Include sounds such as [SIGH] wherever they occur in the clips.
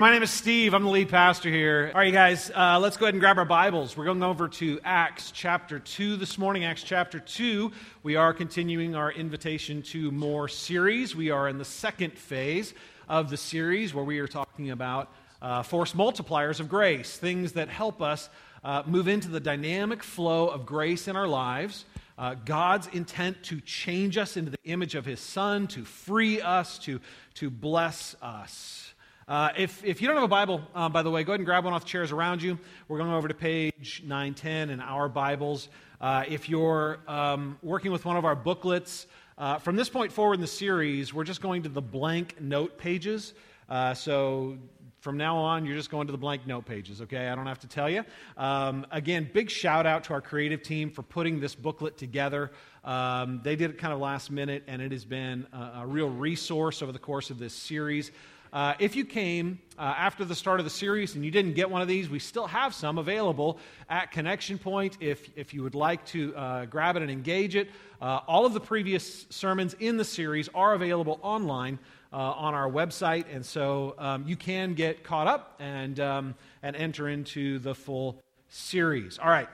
My name is Steve. I'm the lead pastor here. All right, you guys, uh, let's go ahead and grab our Bibles. We're going over to Acts chapter 2 this morning. Acts chapter 2. We are continuing our invitation to more series. We are in the second phase of the series where we are talking about uh, force multipliers of grace, things that help us uh, move into the dynamic flow of grace in our lives. Uh, God's intent to change us into the image of His Son, to free us, to, to bless us. Uh, if, if you don't have a Bible, uh, by the way, go ahead and grab one off the chairs around you. We're going over to page 910 in our Bibles. Uh, if you're um, working with one of our booklets, uh, from this point forward in the series, we're just going to the blank note pages. Uh, so from now on, you're just going to the blank note pages, okay? I don't have to tell you. Um, again, big shout out to our creative team for putting this booklet together. Um, they did it kind of last minute, and it has been a, a real resource over the course of this series. Uh, if you came uh, after the start of the series and you didn't get one of these, we still have some available at Connection Point if, if you would like to uh, grab it and engage it. Uh, all of the previous sermons in the series are available online uh, on our website, and so um, you can get caught up and, um, and enter into the full series. All right,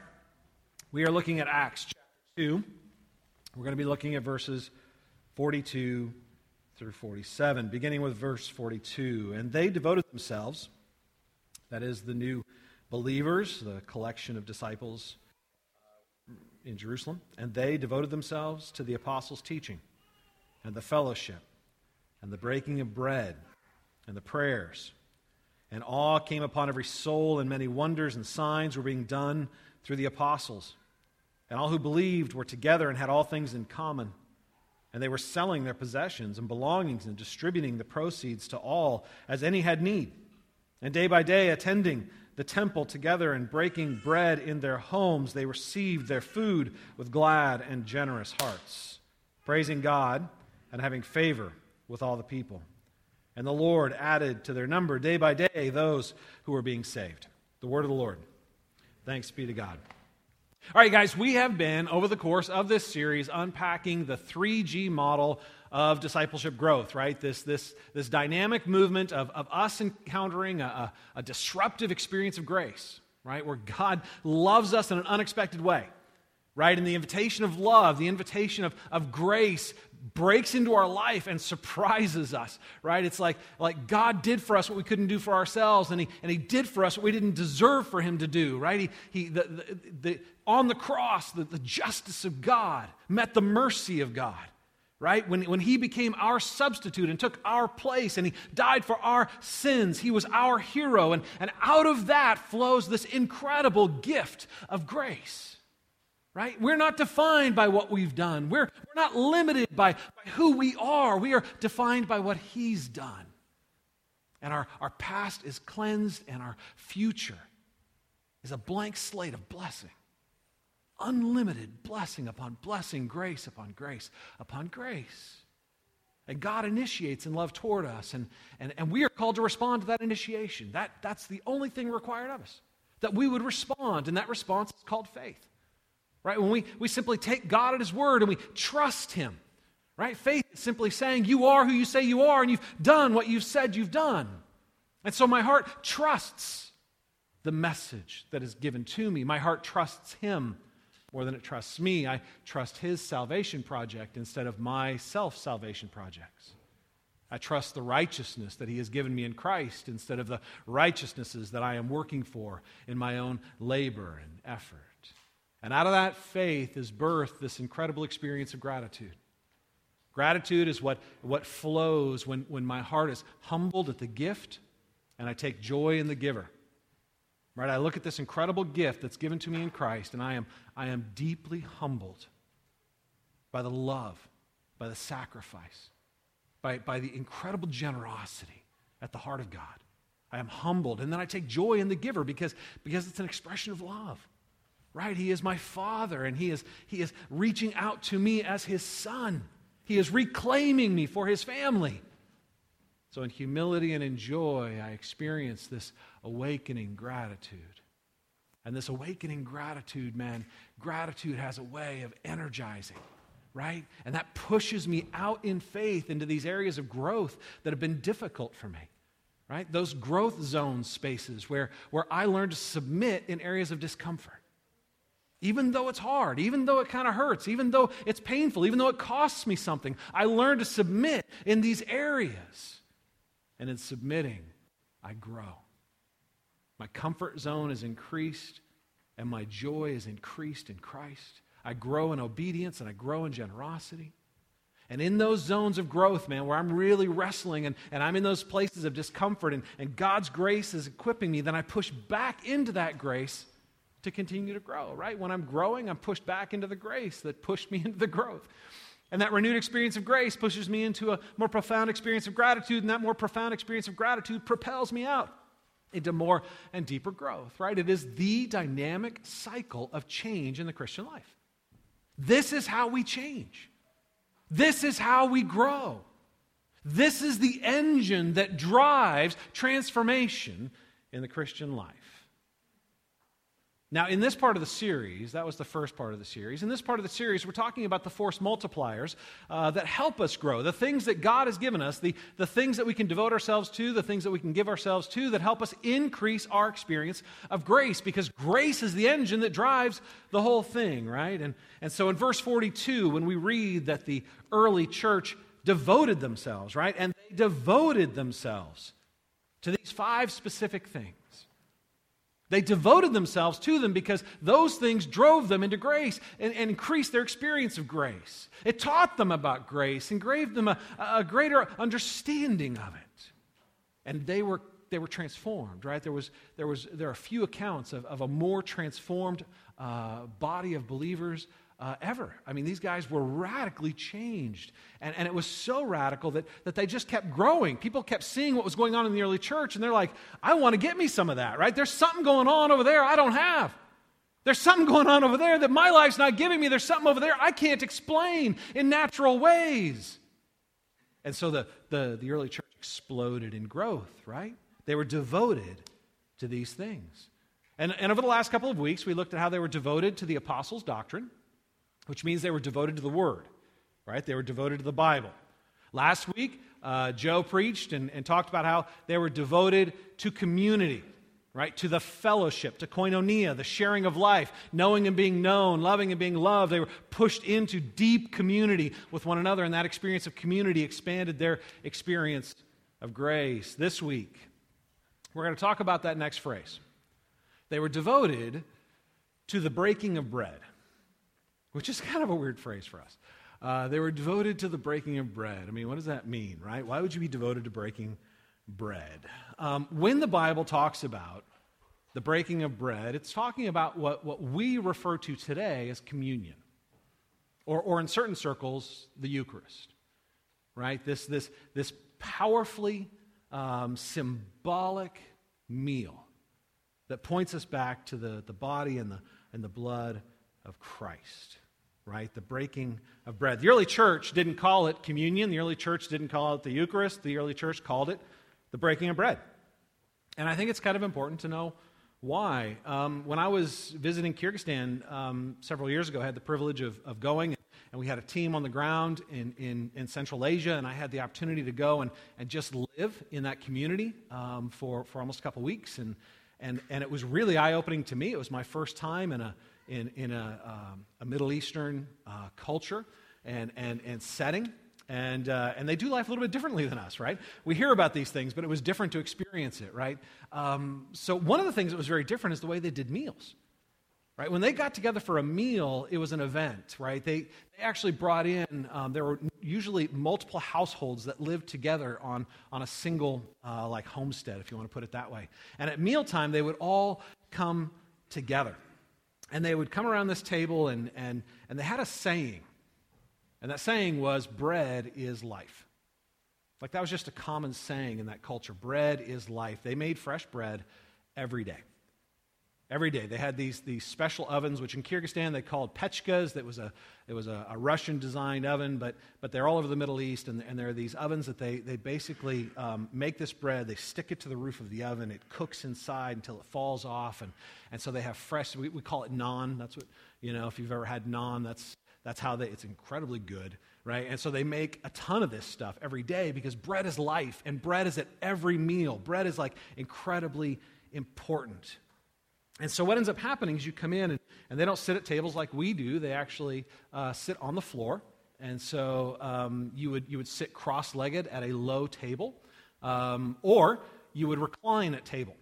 we are looking at Acts chapter 2. We're going to be looking at verses 42 through 47, beginning with verse 42. And they devoted themselves, that is, the new believers, the collection of disciples uh, in Jerusalem, and they devoted themselves to the apostles' teaching and the fellowship and the breaking of bread and the prayers. And awe came upon every soul, and many wonders and signs were being done through the apostles. And all who believed were together and had all things in common and they were selling their possessions and belongings and distributing the proceeds to all as any had need. And day by day, attending the temple together and breaking bread in their homes, they received their food with glad and generous hearts, praising God and having favor with all the people. And the Lord added to their number day by day those who were being saved. The word of the Lord. Thanks be to God. All right, guys, we have been, over the course of this series, unpacking the 3G model of discipleship growth, right? This, this, this dynamic movement of, of us encountering a, a, a disruptive experience of grace, right? Where God loves us in an unexpected way, right? And the invitation of love, the invitation of, of grace breaks into our life and surprises us, right? It's like, like God did for us what we couldn't do for ourselves, and he, and he did for us what we didn't deserve for Him to do, right? He, he, the, the, the on the cross, the, the justice of God met the mercy of God right? When, when he became our substitute and took our place and he died for our sins, he was our hero. And, and out of that flows this incredible gift of grace right? We're not defined by what we've done. We're, we're not limited by, by who we are. We are defined by what He's done. And our, our past is cleansed, and our future is a blank slate of blessing. Unlimited blessing upon blessing, grace upon grace upon grace. And God initiates in love toward us, and, and, and we are called to respond to that initiation. That, that's the only thing required of us, that we would respond, and that response is called faith right? When we, we simply take God at His word and we trust Him, right? Faith is simply saying, You are who you say you are, and you've done what you've said you've done. And so my heart trusts the message that is given to me. My heart trusts Him more than it trusts me. I trust His salvation project instead of my self salvation projects. I trust the righteousness that He has given me in Christ instead of the righteousnesses that I am working for in my own labor and effort. And out of that faith is birthed this incredible experience of gratitude. Gratitude is what, what flows when, when my heart is humbled at the gift and I take joy in the giver. Right? I look at this incredible gift that's given to me in Christ and I am, I am deeply humbled by the love, by the sacrifice, by, by the incredible generosity at the heart of God. I am humbled and then I take joy in the giver because, because it's an expression of love right? He is my father, and he is, he is reaching out to me as his son. He is reclaiming me for his family. So, in humility and in joy, I experience this awakening gratitude. And this awakening gratitude, man, gratitude has a way of energizing, right? And that pushes me out in faith into these areas of growth that have been difficult for me. right? Those growth zone spaces where, where I learn to submit in areas of discomfort. Even though it's hard, even though it kind of hurts, even though it's painful, even though it costs me something, I learn to submit in these areas. And in submitting, I grow. My comfort zone is increased, and my joy is increased in Christ. I grow in obedience and I grow in generosity. And in those zones of growth, man, where I'm really wrestling and, and I'm in those places of discomfort and, and God's grace is equipping me, then I push back into that grace to continue to grow, right? When I'm growing, I'm pushed back into the grace that pushed me [LAUGHS] into the growth. And that renewed experience of grace pushes me into a more profound experience of gratitude, and that more profound experience of gratitude propels me out into more and deeper growth, right? It is the dynamic cycle of change in the Christian life. This is how we change. This is how we grow. This is the engine that drives transformation in the Christian life. Now, in this part of the series, that was the first part of the series. In this part of the series, we're talking about the force multipliers uh, that help us grow, the things that God has given us, the, the things that we can devote ourselves to, the things that we can give ourselves to that help us increase our experience of grace, because grace is the engine that drives the whole thing, right? And, and so in verse 42, when we read that the early church devoted themselves, right? And they devoted themselves to these five specific things. They devoted themselves to them because those things drove them into grace and, and, increased their experience of grace. It taught them about grace and gave them a, a greater understanding of it. And they were, they were transformed, right? There, was, there, was, there are a few accounts of, of a more transformed uh, body of believers uh, ever. I mean, these guys were radically changed. And, and it was so radical that, that they just kept growing. People kept seeing what was going on in the early church, and they're like, I want to get me some of that, right? There's something going on over there I don't have. There's something going on over there that my life's not giving me. There's something over there I can't explain in natural ways. And so the, the, the early church exploded in growth, right? They were devoted to these things. And, and over the last couple of weeks, we looked at how they were devoted to the apostles' doctrine which means they were devoted to the Word, right? They were devoted to the Bible. Last week, uh, Joe preached and, and talked about how they were devoted to community, right? To the fellowship, to koinonia, the sharing of life, knowing and being known, loving and being loved. They were pushed into deep community with one another, and that experience of community expanded their experience of grace. This week, we're going to talk about that next phrase. They were devoted to the breaking of bread which is [LAUGHS] kind of a weird phrase for us. Uh, they were devoted to the breaking of bread. I mean, what does that mean, right? Why would you be devoted to breaking bread? Um, when the Bible talks about the breaking of bread, it's talking about what, what we refer to today as communion, or, or in certain circles, the Eucharist, right? This, this, this powerfully um, symbolic meal that points us back to the, the body and the, and the blood of Christ right? The breaking of bread. The early church didn't call it communion, the early church didn't call it the Eucharist, the early church called it the breaking of bread. And I think it's kind of important to know why. Um, when I was visiting Kyrgyzstan um, several years ago, I had the privilege of, of going, and we had a team on the ground in, in, in, Central Asia, and I had the opportunity to go and, and just live in that community um, for, for almost a couple weeks. And, and, and it was really eye opening to me. It was my first time in a in, in a, um, a Middle Eastern uh, culture and, and, and setting. And, uh, and they do life a little bit differently than us, right? We hear about these things, but it was different to experience it, right? Um, so, one of the things that was very different is the way they did meals, right? When they got together for a meal, it was an event, right? They, they actually brought in, um, there were usually multiple households that lived together on, on a single, uh, like, homestead, if you want to put it that way. And at mealtime, they would all come together and they would come around this table and, and, and they had a saying. And that saying was, bread is life. Like that was just a common saying in that culture. Bread is life. They made fresh bread every day. Every day. They had these, these special ovens, which in Kyrgyzstan they called pechkas. That was a, it was a, a Russian designed oven, but, but they're all over the Middle East. And, and there are these ovens that they, they basically um, make this bread, they stick it to the roof of the oven, it cooks inside until it falls off. And, and so they have fresh, we, we call it naan. That's what, you know, if you've ever had naan, that's, that's how they, it's incredibly good. right? And so they make a ton of this stuff every day because bread is life and bread is at every meal. Bread is like incredibly important. And so what ends up happening is you come in and, and they don't sit at tables like we do. They actually uh, sit on the floor. And so um, you, would, you would sit cross legged at a low table, um, or you would recline at table,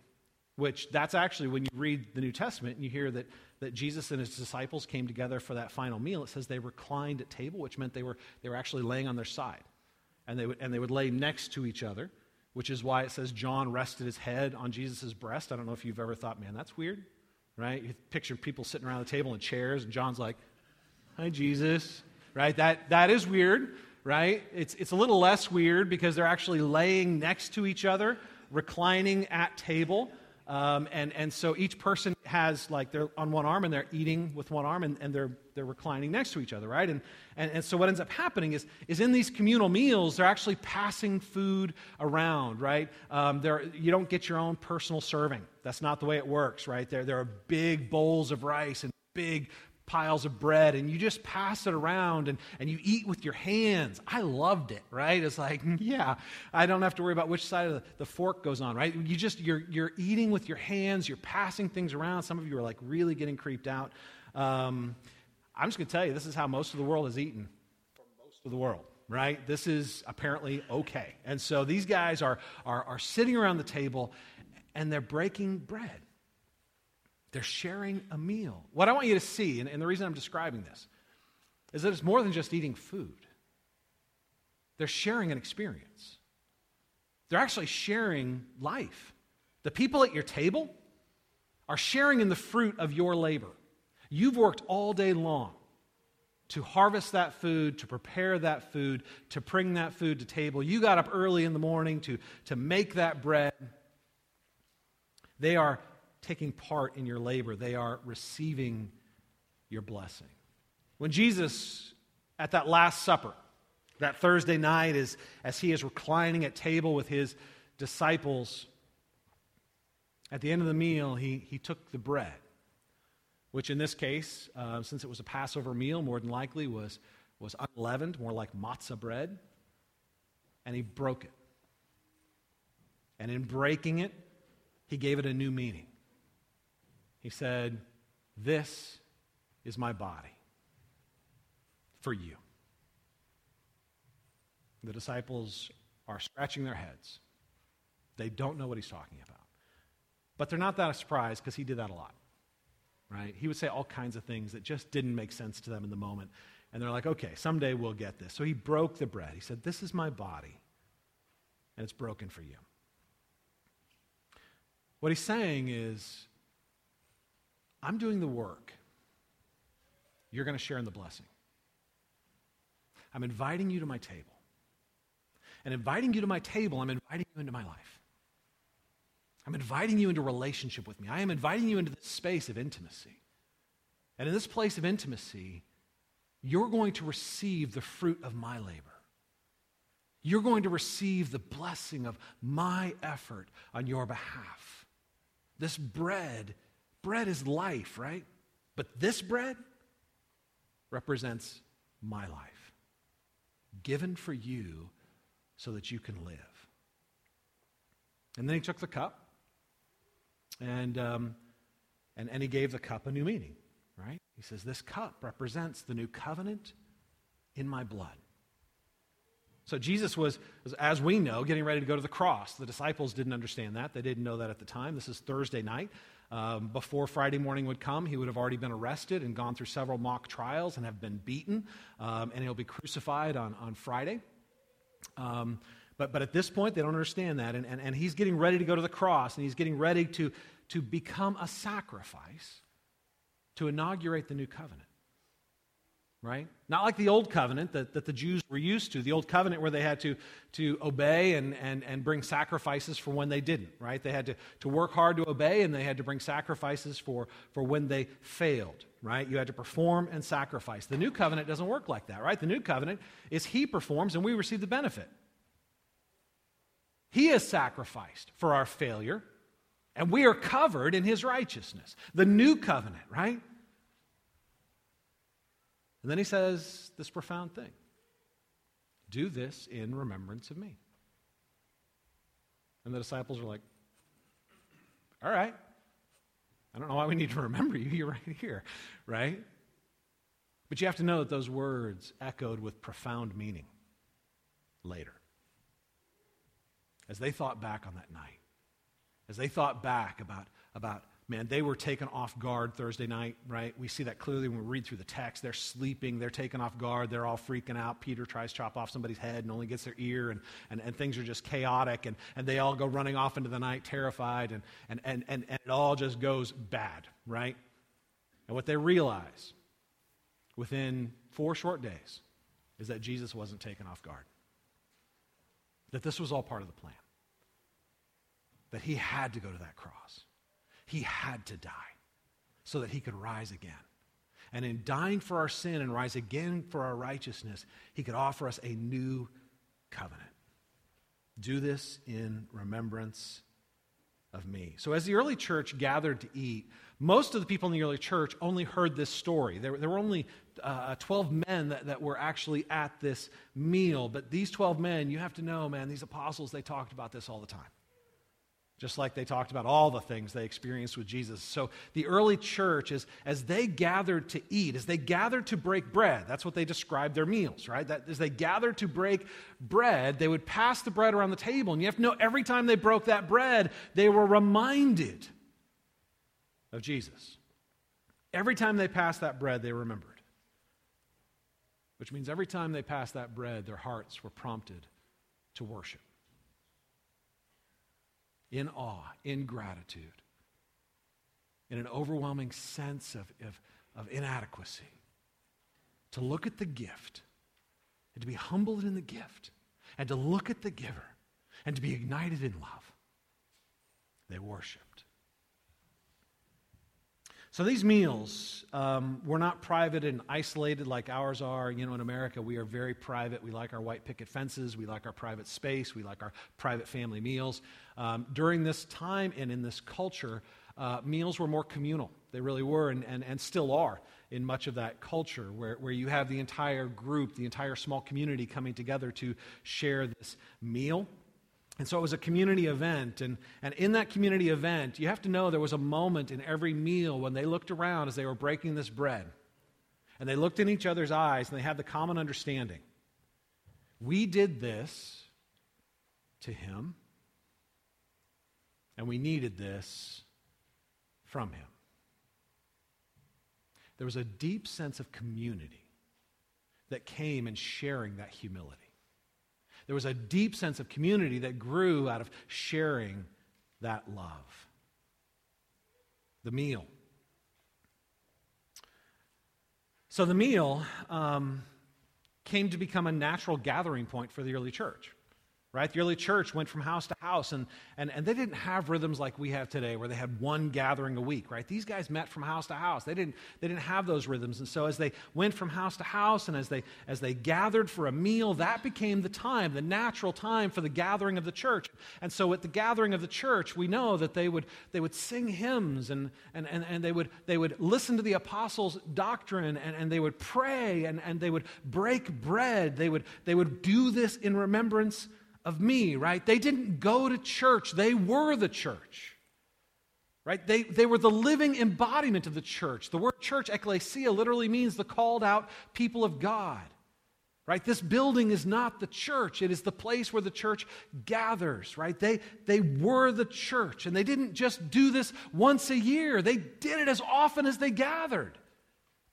which that's actually when you read the New Testament and you hear that, that Jesus and his disciples came together for that final meal. It says they reclined at table, which meant they were, they were actually laying on their side. And they, would, and they would lay next to each other, which is why it says John rested his head on Jesus' breast. I don't know if you've ever thought, man, that's weird, right? You picture people sitting around the table in chairs, and John's like, Hi, Jesus right? That, that is weird, right? It's, it's a little less weird because they're actually laying next to each other, reclining at table. Um, and, and so each person has, like, they're on one arm and they're eating with one arm and, and they're, they're reclining next to each other, right? And, and, and so what ends up happening is, is in these communal meals, they're actually passing food around, right? Um, you don't get your own personal serving. That's not the way it works, right? There, there are big bowls of rice and big piles of bread and you just pass it around and, and you eat with your hands. I loved it, right? It's like, [LAUGHS] yeah, I don't have to worry about which side of the, the fork goes on, right? You just, you're, you're eating with your hands, you're passing things around. Some of you are like really getting creeped out. Um, I'm just going to tell you, this is how most of the world is eaten for most of the world right? This is apparently okay. And so these guys are, are, are sitting around the table and they're breaking bread. They're sharing a meal. What I want you to see, and, and the reason I'm describing this, is that it's more than just eating food. They're sharing an experience. They're actually sharing life. The people at your table are sharing in the fruit of your labor. You've worked all day long to harvest that food, to prepare that food, to bring that food to table. You got up early in the morning to, to make that bread. They are taking part in your labor, they are receiving your blessing. When Jesus, at that Last Supper, that Thursday night, is, as he is reclining at table with his disciples, at the end of the meal, he, he took the bread, which in this case, uh, since it was a Passover meal, more than likely was, was unleavened, more like matzah bread, and he broke it. And in breaking it, he gave it a new meaning. He said, This is my body for you. The disciples are scratching their heads. They don't know what he's talking about. But they're not that surprised because he did that a lot, right? He would say all kinds of things that just didn't make sense to them in the moment. And they're like, okay, someday we'll get this. So he broke the bread. He said, This is my body, and it's broken for you. What he's saying is, I'm doing the work. You're going to share in the blessing. I'm inviting you to my table. And inviting you to my table, I'm inviting you into my life. I'm inviting you into relationship with me. I am inviting you into this space of intimacy. And in this place of intimacy, you're going to receive the fruit of my labor. You're going to receive the blessing of my effort on your behalf. This bread bread is life, right? But this bread represents my life, given for you so that you can live. And then he took the cup and, um, and, and he gave the cup a new meaning, right? He says, This cup represents the new covenant in my blood. So Jesus was, as we know, getting ready to go to the cross. The disciples didn't understand that. They didn't know that at the time. This is Thursday night. Um, before Friday morning would come, he would have already been arrested and gone through several mock trials and have been beaten, um, and he'll be crucified on, on Friday. Um, but, but at this point, they don't understand that. And, and, and he's getting ready to go to the cross, and he's getting ready to, to become a sacrifice to inaugurate the new covenant right? Not like the old covenant that, that the Jews were used to, the old covenant where they had to, to obey and, and, and bring sacrifices for when they didn't, right? They had to, to work hard to obey and they had to bring sacrifices for, for when they failed, right? You had to perform and sacrifice. The new covenant doesn't work like that, right? The new covenant is He performs and we receive the benefit. He is sacrificed for our failure and we are covered in His righteousness. The new covenant, right? And then he says this profound thing Do this in remembrance of me. And the disciples are like, All right. I don't know why we need to remember you. [LAUGHS] You're right here, right? But you have to know that those words echoed with profound meaning later. As they thought back on that night, as they thought back about, about man, they were taken off guard Thursday night, right? We see that clearly when we read through the text. They're sleeping, they're taken off guard, they're all freaking out. Peter tries to chop off somebody's head and only gets their ear, and, and, and things are just chaotic, and, and they all go running off into the night terrified, and, and, and, and, and it all just goes bad, right? And what they realize within four short days is that Jesus wasn't taken off guard, that this was all part of the plan, that he had to go to that cross he had to die so that he could rise again. And in dying for our sin and rise again for our righteousness, he could offer us a new covenant. Do this in remembrance of me. So, as the early church gathered to eat, most of the people in the early church only heard this story. There, there were only uh, 12 men that, that were actually at this meal. But these 12 men, you have to know, man, these apostles, they talked about this all the time just like they talked about all the things they experienced with Jesus. So the early church, is, as they gathered to eat, as they gathered to break bread, that's what they described their meals, right? That as they gathered to break bread, they would pass the bread around the table. And you have to know every time they broke that bread, they were reminded of Jesus. Every time they passed that bread, they remembered. Which means every time they passed that bread, their hearts were prompted to worship in awe, in gratitude, in an overwhelming sense of, of, of inadequacy, to look at the gift and to be humbled in the gift and to look at the giver and to be ignited in love. They worshiped. So these meals um, were not private and isolated like ours are. You know, in America, we are very private. We like our white picket fences. We like our private space. We like our private family meals. Um, during this time and in this culture, uh, meals were more communal. They really were and, and, and still are in much of that culture where, where you have the entire group, the entire small community coming together to share this meal. And so it was a community event. And, and in that community event, you have to know there was a moment in every meal when they looked around as they were breaking this bread. And they looked in each other's eyes and they had the common understanding. We did this to him, and we needed this from him. There was a deep sense of community that came in sharing that humility. There was a deep sense of community that grew out of sharing that love. The meal. So the meal um, came to become a natural gathering point for the early church right? The early church went from house to house, and, and, and they didn't have rhythms like we have today where they had one gathering a week, right? These guys met from house to house. They didn't, they didn't have those rhythms. And so as they went from house to house and as they, as they gathered for a meal, that became the time, the natural time for the gathering of the church. And so at the gathering of the church, we know that they would, they would sing hymns and, and, and, and they, would, they would listen to the apostles' doctrine and, and they would pray and, and they would break bread. They would, they would do this in remembrance of me, right? They didn't go to church, they were the church. Right? They, they were the living embodiment of the church. The word church, ecclesia, literally means the called out people of God. Right? This building is not the church. It is the place where the church gathers, right? They, they were the church, and they didn't just do this once a year. They did it as often as they gathered.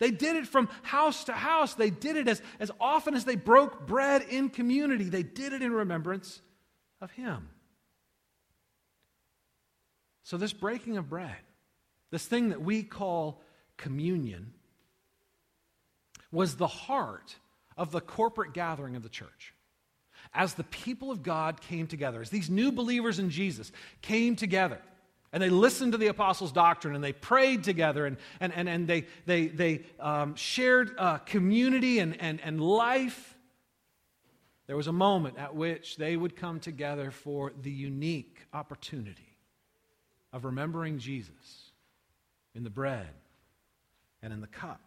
They did it from house to house. They did it as, as often as they broke bread in community. They did it in remembrance of Him. So, this breaking of bread, this thing that we call communion, was the heart of the corporate gathering of the church. As the people of God came together, as these new believers in Jesus came together, and they listened to the apostles' doctrine and they prayed together and, and, and, and they, they, they um, shared uh, community and, and, and life. There was a moment at which they would come together for the unique opportunity of remembering Jesus in the bread and in the cup.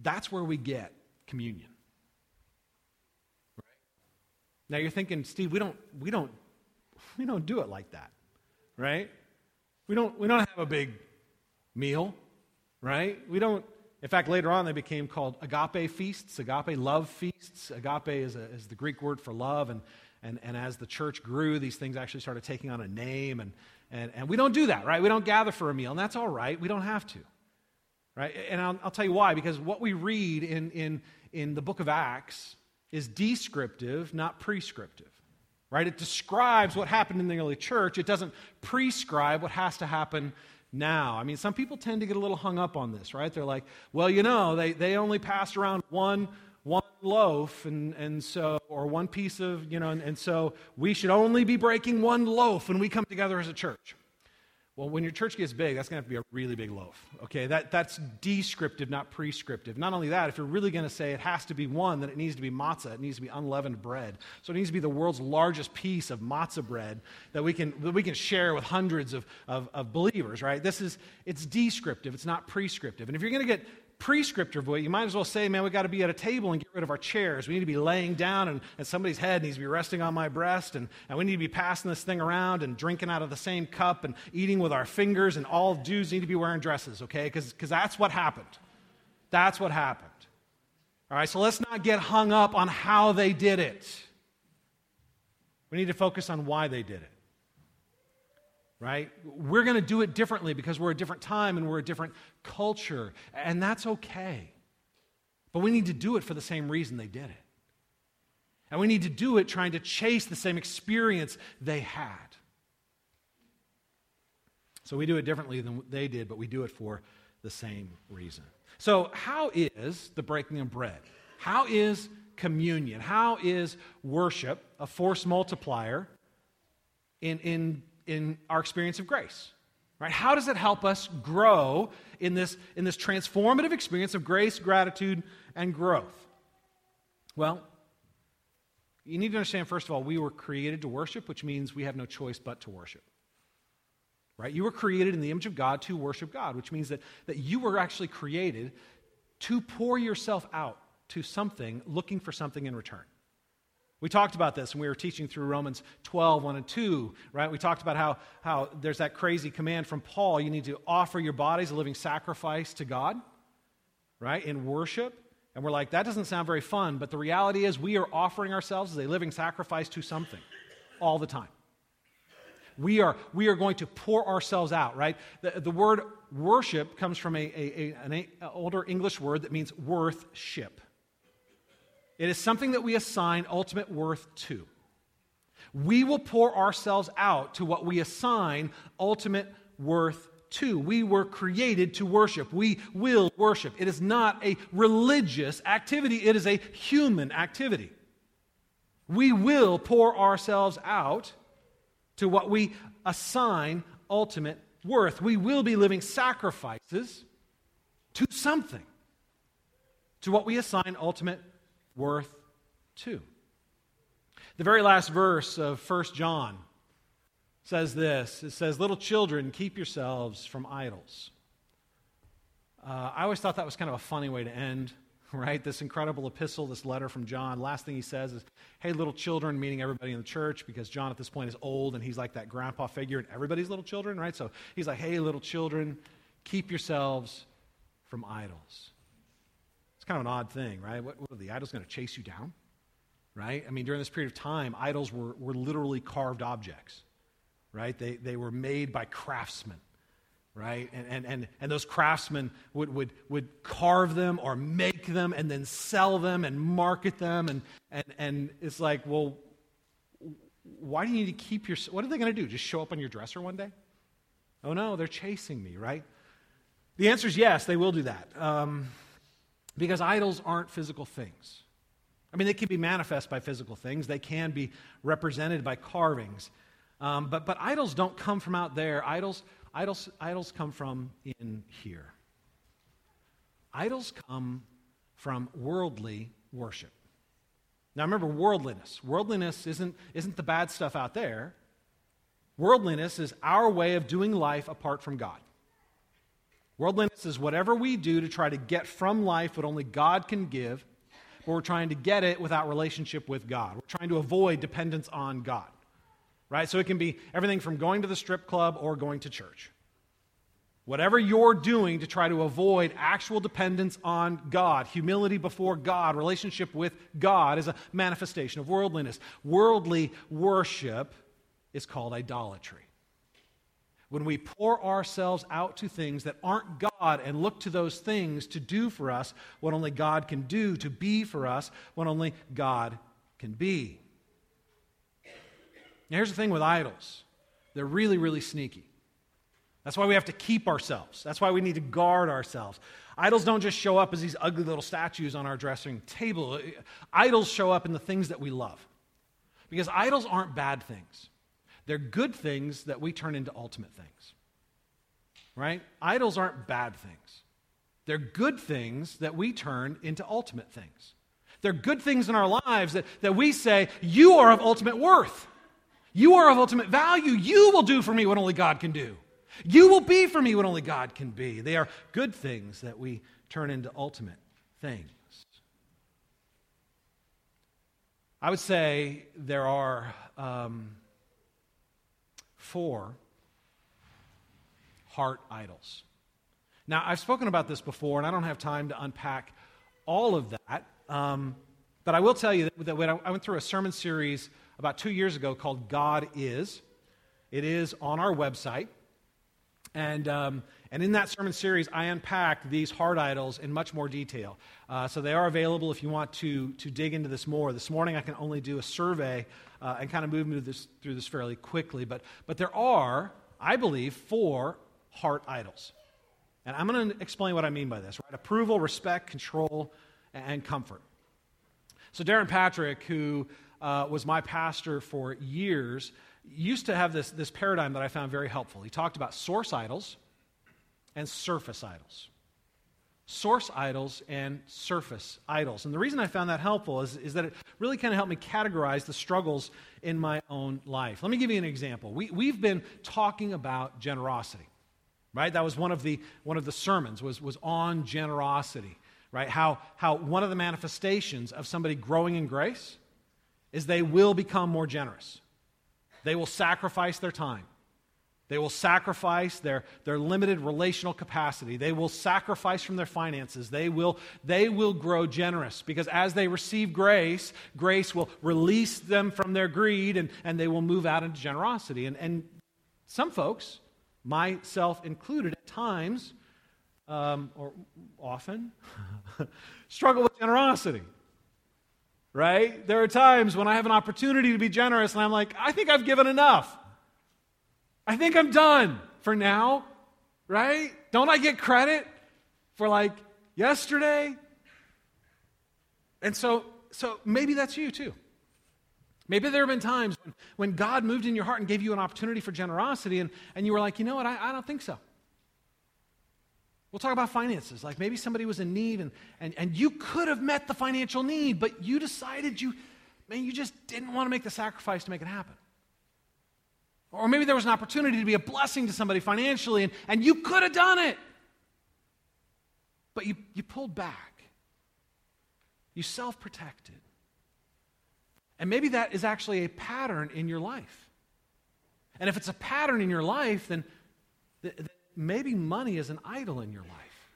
That's where we get communion. Now you're thinking, Steve, we don't, we don't, we don't do it like that, right? We don't, we don't have a big meal, right? We don't, in fact, later on they became called agape feasts, agape love feasts. Agape is, a, is the Greek word for love, and, and, and as the church grew, these things actually started taking on a name, and, and, and we don't do that, right? We don't gather for a meal, and that's all right. We don't have to, right? And I'll, I'll tell you why, because what we read in, in, in the book of Acts is descriptive, not prescriptive right? It describes what happened in the early church. It doesn't prescribe what has to happen now. I mean, some people tend to get a little hung up on this, right? They're like, well, you know, they, they only passed around one, one loaf, and, and so, or one piece of, you know, and, and so we should only be breaking one loaf when we come together as a church. Well, when your church gets big, that's going to have to be a really big loaf. Okay, that, that's descriptive, not prescriptive. Not only that, if you're really going to say it has to be one, then it needs to be matzah. It needs to be unleavened bread. So it needs to be the world's largest piece of matzah bread that we can, that we can share with hundreds of, of, of believers, right? This is, it's descriptive, it's not prescriptive. And if you're going to get prescriptive way, you might as well say, man, we got to be at a table and get rid of our chairs. We need to be laying down, and, and somebody's head needs to be resting on my breast, and, and we need to be passing this thing around and drinking out of the same cup and eating with our fingers, and all dudes need to be wearing dresses, okay? Because that's what happened. That's what happened. All right, so let's not get hung up on how they did it. We need to focus on why they did it right? We're going to do it differently because we're a different time and we're a different culture, and that's okay. But we need to do it for the same reason they did it. And we need to do it trying to chase the same experience they had. So we do it differently than they did, but we do it for the same reason. So, how is the breaking of bread? How is communion? How is worship a force multiplier in, in in our experience of grace. Right? How does it help us grow in this, in this transformative experience of grace, gratitude, and growth? Well, you need to understand, first of all, we were created to worship, which means we have no choice but to worship. Right? You were created in the image of God to worship God, which means that, that you were actually created to pour yourself out to something, looking for something in return. We talked about this when we were teaching through Romans 12, 1 and 2, right? We talked about how, how there's that crazy command from Paul you need to offer your bodies a living sacrifice to God, right? In worship. And we're like, that doesn't sound very fun, but the reality is we are offering ourselves as a living sacrifice to something all the time. We are, we are going to pour ourselves out, right? The, the word worship comes from a, a, a, an older English word that means worth ship. It is something that we assign ultimate worth to. We will pour ourselves out to what we assign ultimate worth to. We were created to worship. We will worship. It is not a religious activity, it is a human activity. We will pour ourselves out to what we assign ultimate worth. We will be living sacrifices to something, to what we assign ultimate worth to. The very last verse of 1 John says this it says, Little children, keep yourselves from idols. Uh, I always thought that was kind of a funny way to end, [LAUGHS] right? This incredible epistle, this letter from John. Last thing he says is, Hey, little children, meaning everybody in the church, because John at this point is old and he's like that grandpa figure and everybody's little children, right? So he's like, Hey, little children, keep yourselves from idols kind of an odd thing, right? What, what the idol's going to chase you down? Right? I mean, during this period of time, idols were, were literally carved objects, right? They, they were made by craftsmen, right? And, and, and, and those craftsmen would, would, would carve them or make them and then sell them and market them. And, and, and it's like, well, why do you need to keep your. What are they going to do? Just show up on your dresser one day? Oh no, they're chasing me, right? The answer is yes, they will do that. Um, because idols aren't physical things. I mean, they can be manifest by physical things, they can be represented by carvings. Um, but, but idols don't come from out there. Idols, idols, idols come from in here. Idols come from worldly worship. Now remember, worldliness. Worldliness isn't, isn't the bad stuff out there. Worldliness is our way of doing life apart from God. Worldliness is whatever we do to try to get from life what only God can give, but we're trying to get it without relationship with God. We're trying to avoid dependence on God. Right? So it can be everything from going to the strip club or going to church. Whatever you're doing to try to avoid actual dependence on God, humility before God, relationship with God is a manifestation of worldliness. Worldly worship is called idolatry. When we pour ourselves out to things that aren't God and look to those things to do for us what only God can do, to be for us what only God can be. Now, here's the thing with idols they're really, really sneaky. That's why we have to keep ourselves. That's why we need to guard ourselves. Idols don't just show up as these ugly little statues on our dressing table. Idols show up in the things that we love. Because idols aren't bad things, they're good things that we turn into ultimate things. Right? Idols aren't bad things, they're good things that we turn into ultimate things. They're good things in our lives that, that we say, You are of ultimate worth. You are of ultimate value. You will do for me what only God can do. You will be for me what only God can be. They are good things that we turn into ultimate things. I would say there are um, four heart idols. Now, I've spoken about this before, and I don't have time to unpack all of that. Um, but I will tell you that, when I went through a sermon series about two years ago called God Is. It is on our website. And, um, and in that sermon series, I unpack these heart idols in much more detail. Uh, so they are available if you want to, to dig into this more. This morning, I can only do a survey uh, and kind of move through this, through this fairly quickly. But, but there are, I believe, four heart idols. And I'm going to explain what I mean by this right? Approval, respect, control, and comfort. So, Darrin Patrick, who uh, was my pastor for years, used to have this, this paradigm that I found very helpful. He talked about source idols and surface idols. Source idols and surface idols. And the reason I found that helpful is, is that it really kind of helped me categorize the struggles in my own life. Let me give you an example. We, we've been talking about generosity, right? That was one of the, one of the sermons was, was on generosity, right? How, how one of the manifestations of somebody growing in grace is they will become more generous. They will sacrifice their time. They will sacrifice their, their limited relational capacity. They will sacrifice from their finances. They will, they will grow generous because as they receive grace, grace will release them from their greed and, and they will move out into generosity. And, and some folks, myself included, at times, um, or often, [LAUGHS] struggle with generosity right? There are times when I have an opportunity to be generous and I'm like, I think I've given enough. I think I'm done for now, right? Don't I get credit for like yesterday? And so, so maybe that's you too. Maybe there have been times when, when God moved in your heart and gave you an opportunity for generosity, and, and you were like, you know what, I, I don't think so. We'll talk about finances. Like maybe somebody was in need and, and, and you could have met the financial need, but you decided you, man, you just didn't want to make the sacrifice to make it happen. Or maybe there was an opportunity to be a blessing to somebody financially and, and you could have done it. But you, you pulled back. You self protected. And maybe that is actually a pattern in your life. And if it's a pattern in your life, then, maybe money is an idol in your life.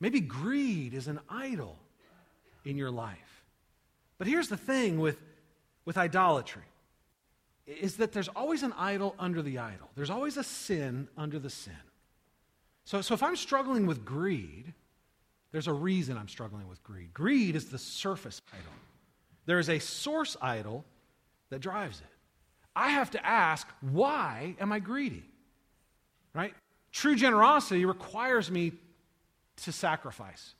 Maybe greed is an idol in your life. But here's the thing with, with idolatry is that there's always an idol under the idol. There's always a sin under the sin. So, so if I'm struggling with greed, there's a reason I'm struggling with greed. Greed is the surface idol. There is a source idol that drives it. I have to ask, why am I greedy? right? True generosity requires me to sacrifice,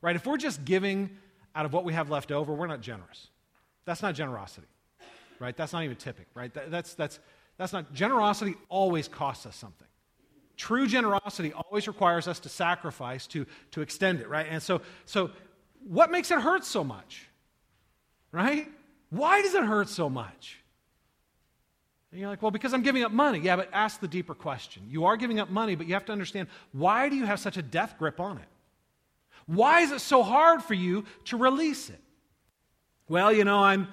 right? If we're just giving out of what we have left over, we're not generous. That's not generosity, right? That's not even tipping, right? That, that's, that's, that's not, generosity always costs us something. True generosity always requires us to sacrifice to, to extend it, right? And so, so, what makes it hurt so much? Right? Why does it hurt so much? And you're like, well, because I'm giving up money. Yeah, but ask the deeper question. You are giving up money, but you have to understand why do you have such a death grip on it? Why is it so hard for you to release it? Well, you know, I'm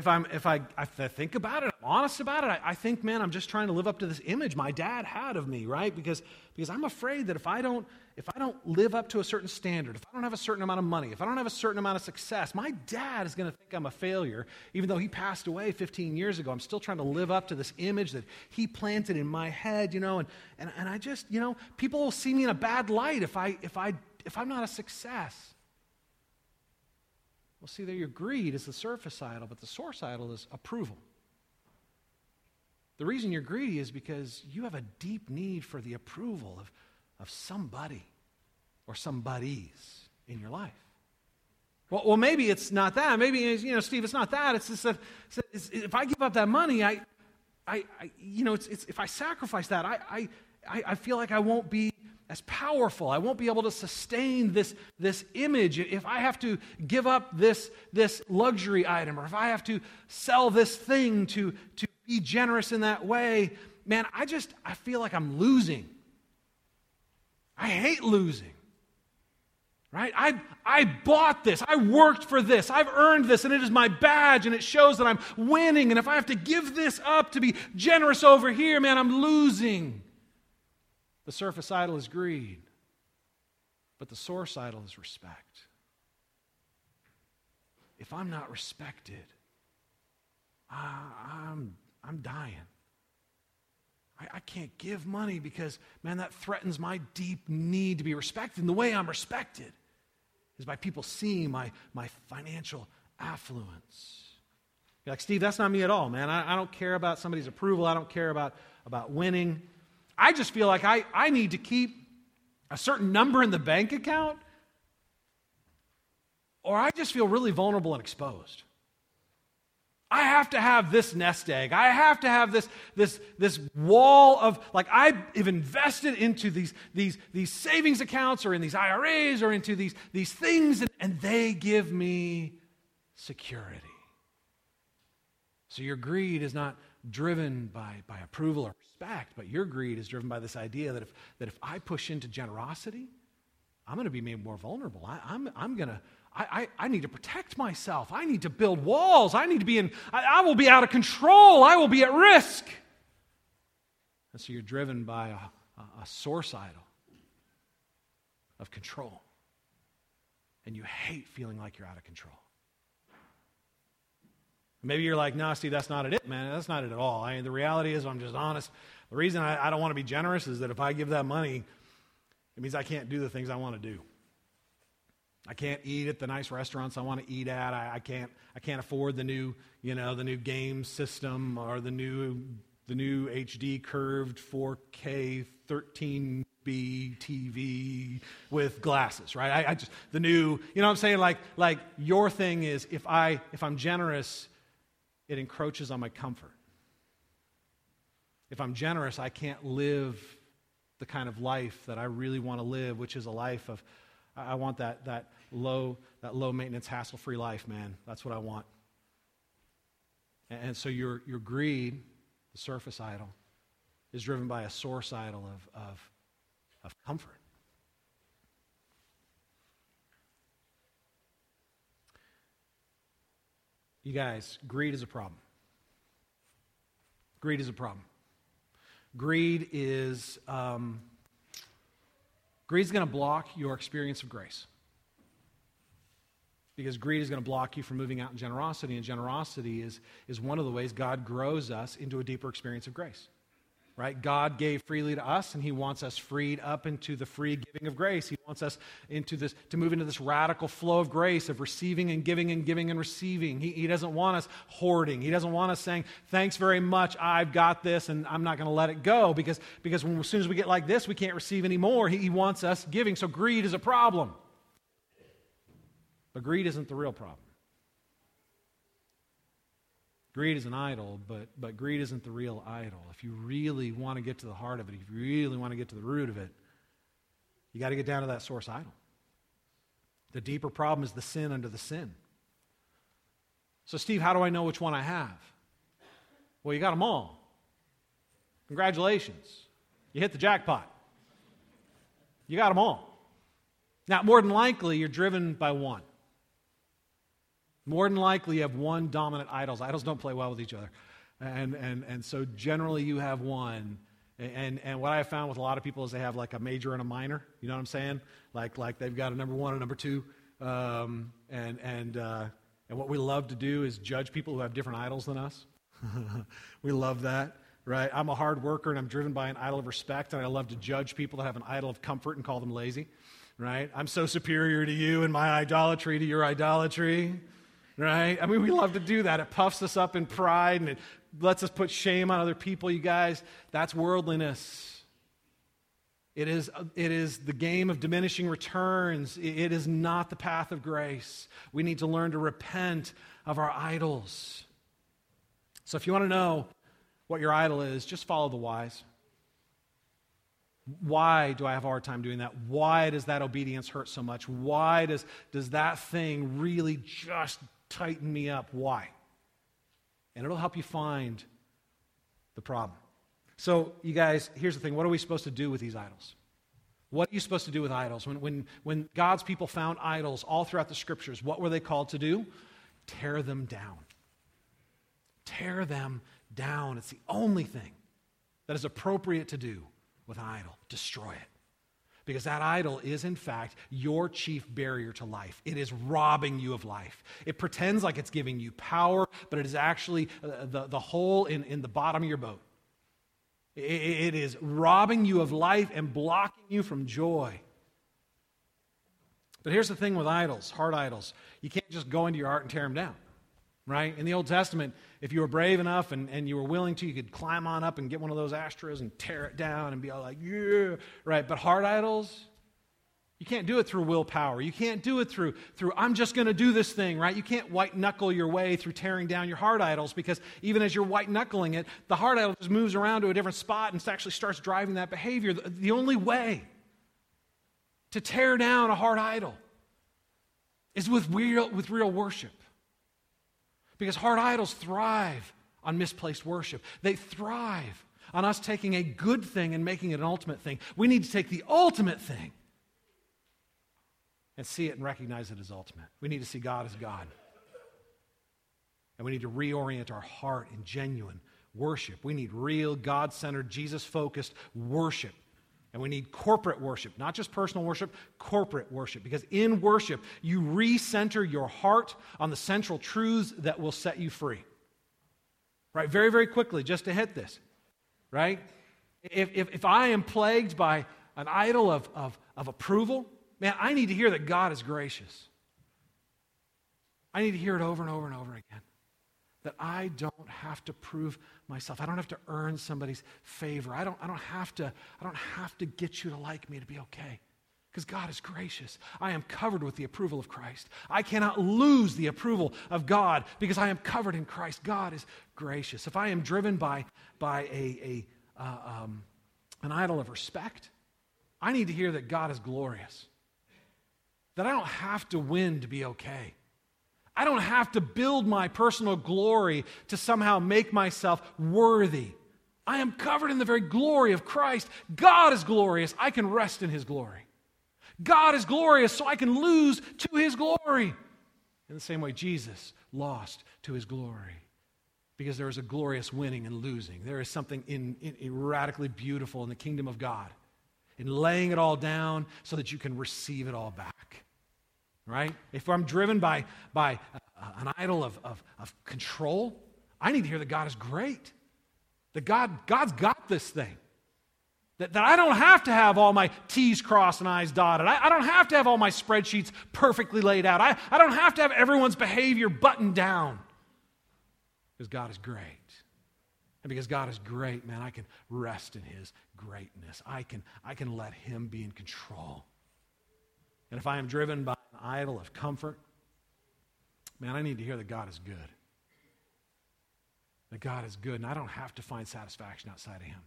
if I'm if I, if I think about it, I'm honest about it, I, I, think, man, I'm just trying to live up to this image my dad had of me, right? Because because I'm afraid that if I don't if I don't live up to a certain standard, if I don't have a certain amount of money, if I don't have a certain amount of success, my dad is going to think I'm a failure, even though he passed away 15 years ago. I'm still trying to live up to this image that he planted in my head, you know, and, and, and I just, you know, people will see me in a bad light if I if I if I'm not a success. Well, see, there your greed is the surface idol, but the source idol is approval. The reason you're greedy is because you have a deep need for the approval of, of somebody or somebodies in your life. Well, well, maybe it's not that. Maybe, you know, Steve, it's not that. It's just that it's, if I give up that money, I, I, I you know, it's, it's, if I sacrifice that, I, I, I feel like I won't be as powerful. I won't be able to sustain this, this image if I have to give up this, this luxury item or if I have to sell this thing to, to be generous in that way. Man, I just I feel like I'm losing. I hate losing. Right? I, I bought this. I worked for this. I've earned this, and it is my badge, and it shows that I'm winning. And if I have to give this up to be generous over here, man, I'm losing. The surface idol is greed, but the source idol is respect. If I'm not respected, I'm, I'm dying. I, I can't give money because, man, that threatens my deep need to be respected. And the way I'm respected is by people seeing my, my financial affluence. You're like, Steve, that's not me at all, man. I, I don't care about somebody's approval. I don't care about, about winning. I just feel like I, I need to keep a certain number in the bank account, or I just feel really vulnerable and exposed. I have to have this nest egg. I have to have this, this, this wall of, like, I have invested into these, these, these savings accounts or in these IRAs or into these, these things, and, and they give me security. So your greed is not driven by, by approval or respect, but your greed is driven by this idea that if, that if I push into generosity, I'm going to be made more vulnerable. I, am I'm, I'm going to, I, I, I, need to protect myself. I need to build walls. I need to be in, I, I will be out of control. I will be at risk. And so you're driven by a, a, a source idol of control. And you hate feeling like you're out of control. Maybe you're like, no, see, that's not it, man. That's not it at all. I mean, the reality is, I'm just honest. The reason I, I don't want to be generous is that if I give that money, it means I can't do the things I want to do. I can't eat at the nice restaurants I want to eat at. I, I, can't, I can't afford the new, you know, the new game system or the new, the new HD curved 4K 13B TV with glasses, right? I, I just the new, you know what I'm saying? Like, like your thing is if I if I'm generous, it encroaches on my comfort. If I'm generous, I can't live the kind of life that I really want to live, which is a life of, I want that, that low, that low maintenance, hassle free life, man. That's what I want. And so your, your greed, the surface idol, is driven by a source idol of, of, of comfort. You guys, greed is a problem. Greed is a problem. Greed is um, greed is going to block your experience of grace. Because greed is going to block you from moving out in generosity, and generosity is, is one of the ways God grows us into a deeper experience of grace right? God gave freely to us, and He wants us freed up into the free giving of grace. He wants us into this to move into this radical flow of grace of receiving and giving and giving and receiving. He, he doesn't want us hoarding. He doesn't want us saying, "Thanks very much, I've got this, and I'm not going to let it go," because because when, as soon as we get like this, we can't receive anymore. He, he wants us giving. So greed is a problem, but greed isn't the real problem. Greed is an idol, but, but greed isn't the real idol. If you really want to get to the heart of it, if you really want to get to the root of it, you got to get down to that source idol. The deeper problem is the sin under the sin. So, Steve, how do I know which one I have? Well, you got them all. Congratulations. You hit the jackpot. You got them all. Now, more than likely, you're driven by one. More than likely, you have one dominant idol. Idols don't play well with each other. And, and, and so generally, you have one. And, and what I found with a lot of people is they have like a major and a minor. You know what I'm saying? Like, like they've got a number one and a number two. Um, and, and, uh, and what we love to do is judge people who have different idols than us. [LAUGHS] we love that, right? I'm a hard worker and I'm driven by an idol of respect, and I love to judge people that have an idol of comfort and call them lazy, right? I'm so superior to you and my idolatry to your idolatry, right? I mean, we love to do that. It puffs us up in pride and it lets us put shame on other people, you guys. That's worldliness. It is, it is the game of diminishing returns. It is not the path of grace. We need to learn to repent of our idols. So, if you want to know what your idol is, just follow the whys. Why do I have a hard time doing that? Why does that obedience hurt so much? Why does, does that thing really just tighten me up? Why? And it'll help you find the problem. So, you guys, here's the thing what are we supposed to do with these idols? What are you supposed to do with idols? When, when, when God's people found idols all throughout the scriptures, what were they called to do? Tear them down. Tear them down. It's the only thing that is appropriate to do with an idol. Destroy it. Because that idol is, in fact, your chief barrier to life. It is robbing you of life. It pretends like it's giving you power, but it is actually uh, the, the hole in, in the bottom of your boat. It is robbing you of life and blocking you from joy. But here's the thing with idols, hard idols. You can't just go into your heart and tear them down, right? In the Old Testament, if you were brave enough and, and you were willing to, you could climb on up and get one of those Asherahs and tear it down and be all like, yeah, right? But hard idols, you can't do it through willpower. You can't do it through, through I'm just going to do this thing, right? You can't white knuckle your way through tearing down your heart idols because even as you're white knuckling it, the heart idol just moves around to a different spot and actually starts driving that behavior. The, the only way to tear down a heart idol is with real, with real worship. Because hard idols thrive on misplaced worship, they thrive on us taking a good thing and making it an ultimate thing. We need to take the ultimate thing and see it and recognize it as ultimate. We need to see God as God. And we need to reorient our heart in genuine worship. We need real, God centered, Jesus focused worship. And we need corporate worship, not just personal worship, corporate worship. Because in worship, you recenter your heart on the central truths that will set you free. Right? Very, very quickly, just to hit this. Right? If, if, if I am plagued by an idol of, of, of approval, Man, I need to hear that God is gracious. I need to hear it over and over and over again. That I don't have to prove myself. I don't have to earn somebody's favor. I don't, I don't, have, to, I don't have to get you to like me to be okay. Because God is gracious. I am covered with the approval of Christ. I cannot lose the approval of God because I am covered in Christ. God is gracious. If I am driven by, by a, a, uh, um, an idol of respect, I need to hear that God is glorious that I don't have to win to be okay. I don't have to build my personal glory to somehow make myself worthy. I am covered in the very glory of Christ. God is glorious. I can rest in his glory. God is glorious, so I can lose to his glory. In the same way, Jesus lost to his glory because there is a glorious winning and losing. There is something in, in, radically beautiful in the kingdom of God, in laying it all down so that you can receive it all back right? If I'm driven by, by uh, an idol of, of, of control, I need to hear that God is great. That God, God's got this thing. That, that I don't have to have all my T's crossed and I's dotted. I, I don't have to have all my spreadsheets perfectly laid out. I, I don't have to have everyone's behavior buttoned down. Because God is great. And because God is great, man, I can rest in his greatness. I can, I can let him be in control. And if I am driven by an idol of comfort, man, I need to hear that God is good. That God is good, and I don't have to find satisfaction outside of Him.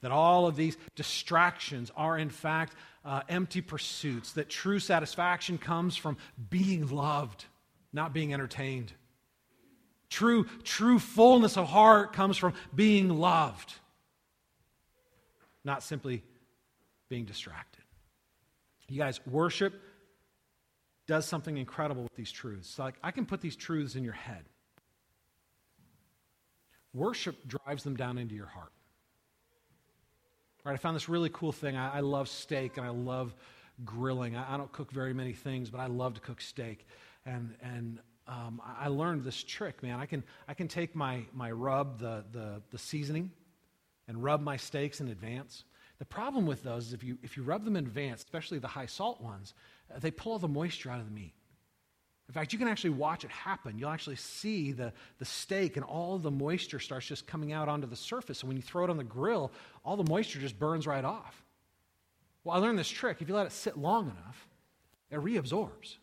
That all of these distractions are, in fact, uh, empty pursuits. That true satisfaction comes from being loved, not being entertained. True, true fullness of heart comes from being loved. not simply being distracted. You guys, worship does something incredible with these truths. So like I can put these truths in your head. Worship drives them down into your heart. Right, I found this really cool thing. I, I love steak and I love grilling. I, I, don't cook very many things, but I love to cook steak. And, and um, I learned this trick, man. I can, I can take my, my rub, the, the, the seasoning, and rub my steaks in advance. The problem with those is if you, if you rub them in advance, especially the high salt ones, uh, they pull all the moisture out of the meat. In fact, you can actually watch it happen. You'll actually see the, the steak and all the moisture starts just coming out onto the surface. And when you throw it on the grill, all the moisture just burns right off. Well, I learned this trick. If you let it sit long enough, it reabsorbs.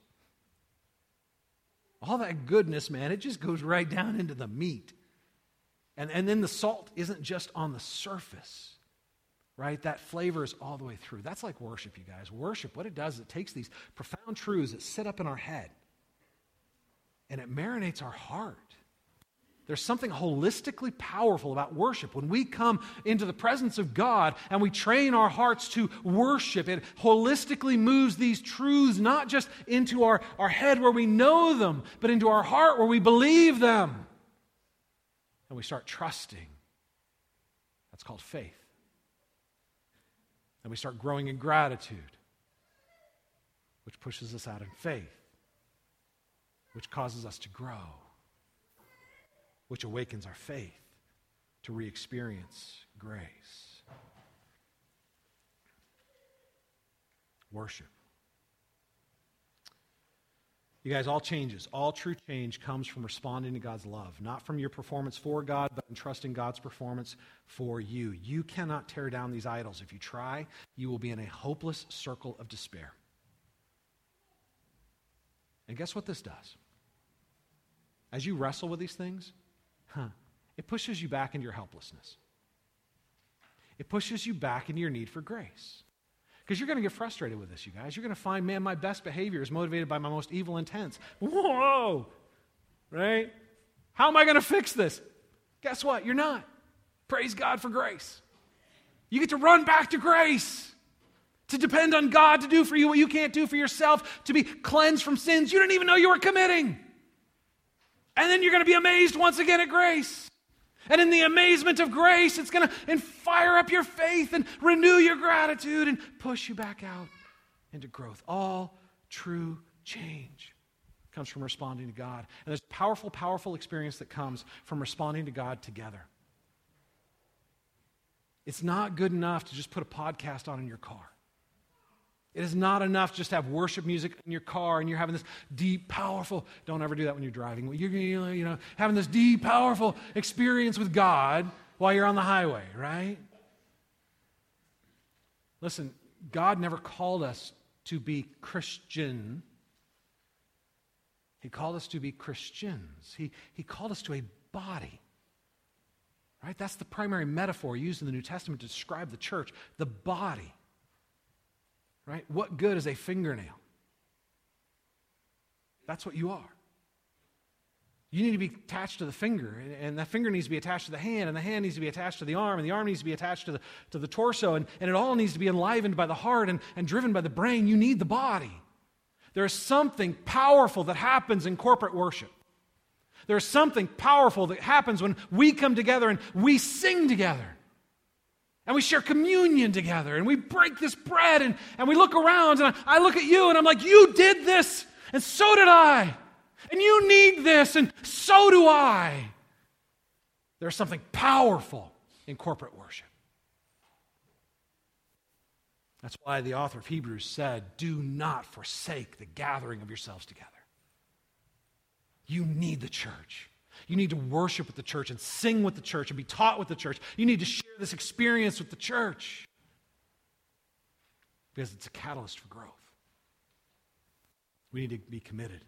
All that goodness, man, it just goes right down into the meat. And, and then the salt isn't just on the surface, right? That flavor is all the way through. That's like worship, you guys. Worship, what it does is it takes these profound truths that sit up in our head and it marinates our heart. There's something holistically powerful about worship. When we come into the presence of God and we train our hearts to worship, it holistically moves these truths not just into our, our head where we know them, but into our heart where we believe them. And we start trusting. That's called faith. And we start growing in gratitude, which pushes us out in faith, which causes us to grow which awakens our faith to re experience grace. Worship. You guys, all changes, all true change comes from responding to God's love, not from your performance for God, but in trusting God's performance for you. You cannot tear down these idols. If you try, you will be in a hopeless circle of despair. And guess what this does? As you wrestle with these things, huh, it pushes you back into your helplessness. It pushes you back into your need for grace. Because you're going to get frustrated with this, you guys. You're going to find, man, my best behavior is motivated by my most evil intents. Whoa! Right? How am I going to fix this? Guess what? You're not. Praise God for grace. You get to run back to grace, to depend on God to do for you what you can't do for yourself, to be cleansed from sins you didn't even know you were committing. And then you're going to be amazed once again at grace. And in the amazement of grace, it's going to fire up your faith and renew your gratitude and push you back out into growth. All true change comes from responding to God. And there's powerful, powerful experience that comes from responding to God together. It's not good enough to just put a podcast on in your car. It is not enough just to have worship music in your car and you're having this deep, powerful, don't ever do that when you're driving. You're, you know, having this deep, powerful experience with God while you're on the highway, right? Listen, God never called us to be Christian. He called us to be Christians. He, he called us to a body. Right? That's the primary metaphor used in the New Testament to describe the church, the body. Right? What good is a fingernail? That's what you are. You need to be attached to the finger, and that finger needs to be attached to the hand, and the hand needs to be attached to the arm, and the arm needs to be attached to the, to the torso, and, and it all needs to be enlivened by the heart and, and driven by the brain. You need the body. There's something powerful that happens in corporate worship. There's something powerful that happens when we come together and we sing together and we share communion together and we break this bread and, and we look around and I, I look at you and I'm like, you did this and so did I. And you need this and so do I. There's something powerful in corporate worship. That's why the author of Hebrews said, Do not forsake the gathering of yourselves together. You need the church. You need to worship with the church and sing with the church and be taught with the church. You need to share this experience with the church because it's a catalyst for growth. We need to be committed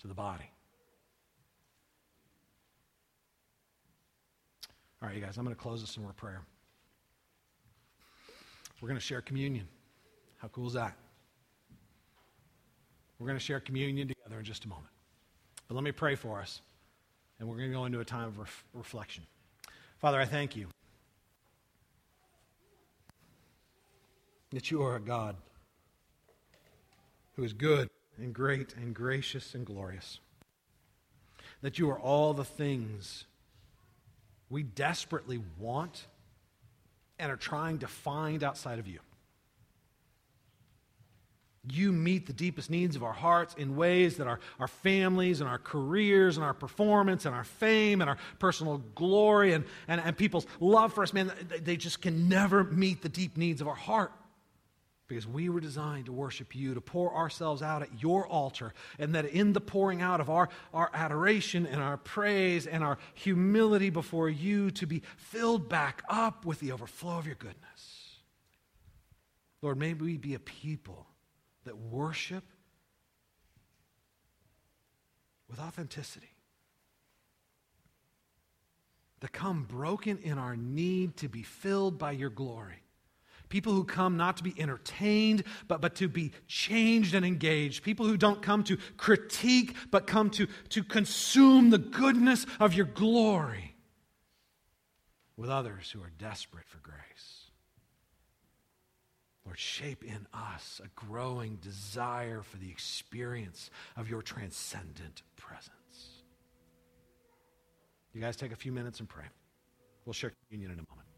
to the body. All right, you guys, I'm going to close this in more prayer. We're going to share communion. How cool is that? We're going to share communion together in just a moment. But let me pray for us and we're going to go into a time of ref- reflection. Father, I thank you that you are a God who is good and great and gracious and glorious. That you are all the things we desperately want and are trying to find outside of you. You meet the deepest needs of our hearts in ways that our, our families and our careers and our performance and our fame and our personal glory and, and, and people's love for us, man, they just can never meet the deep needs of our heart because we were designed to worship you, to pour ourselves out at your altar, and that in the pouring out of our, our adoration and our praise and our humility before you, to be filled back up with the overflow of your goodness. Lord, may we be a people that worship with authenticity, that come broken in our need to be filled by your glory People who come not to be entertained, but, but to be changed and engaged. People who don't come to critique, but come to, to consume the goodness of your glory with others who are desperate for grace. Lord, shape in us a growing desire for the experience of your transcendent presence. You guys take a few minutes and pray. We'll share communion in a moment.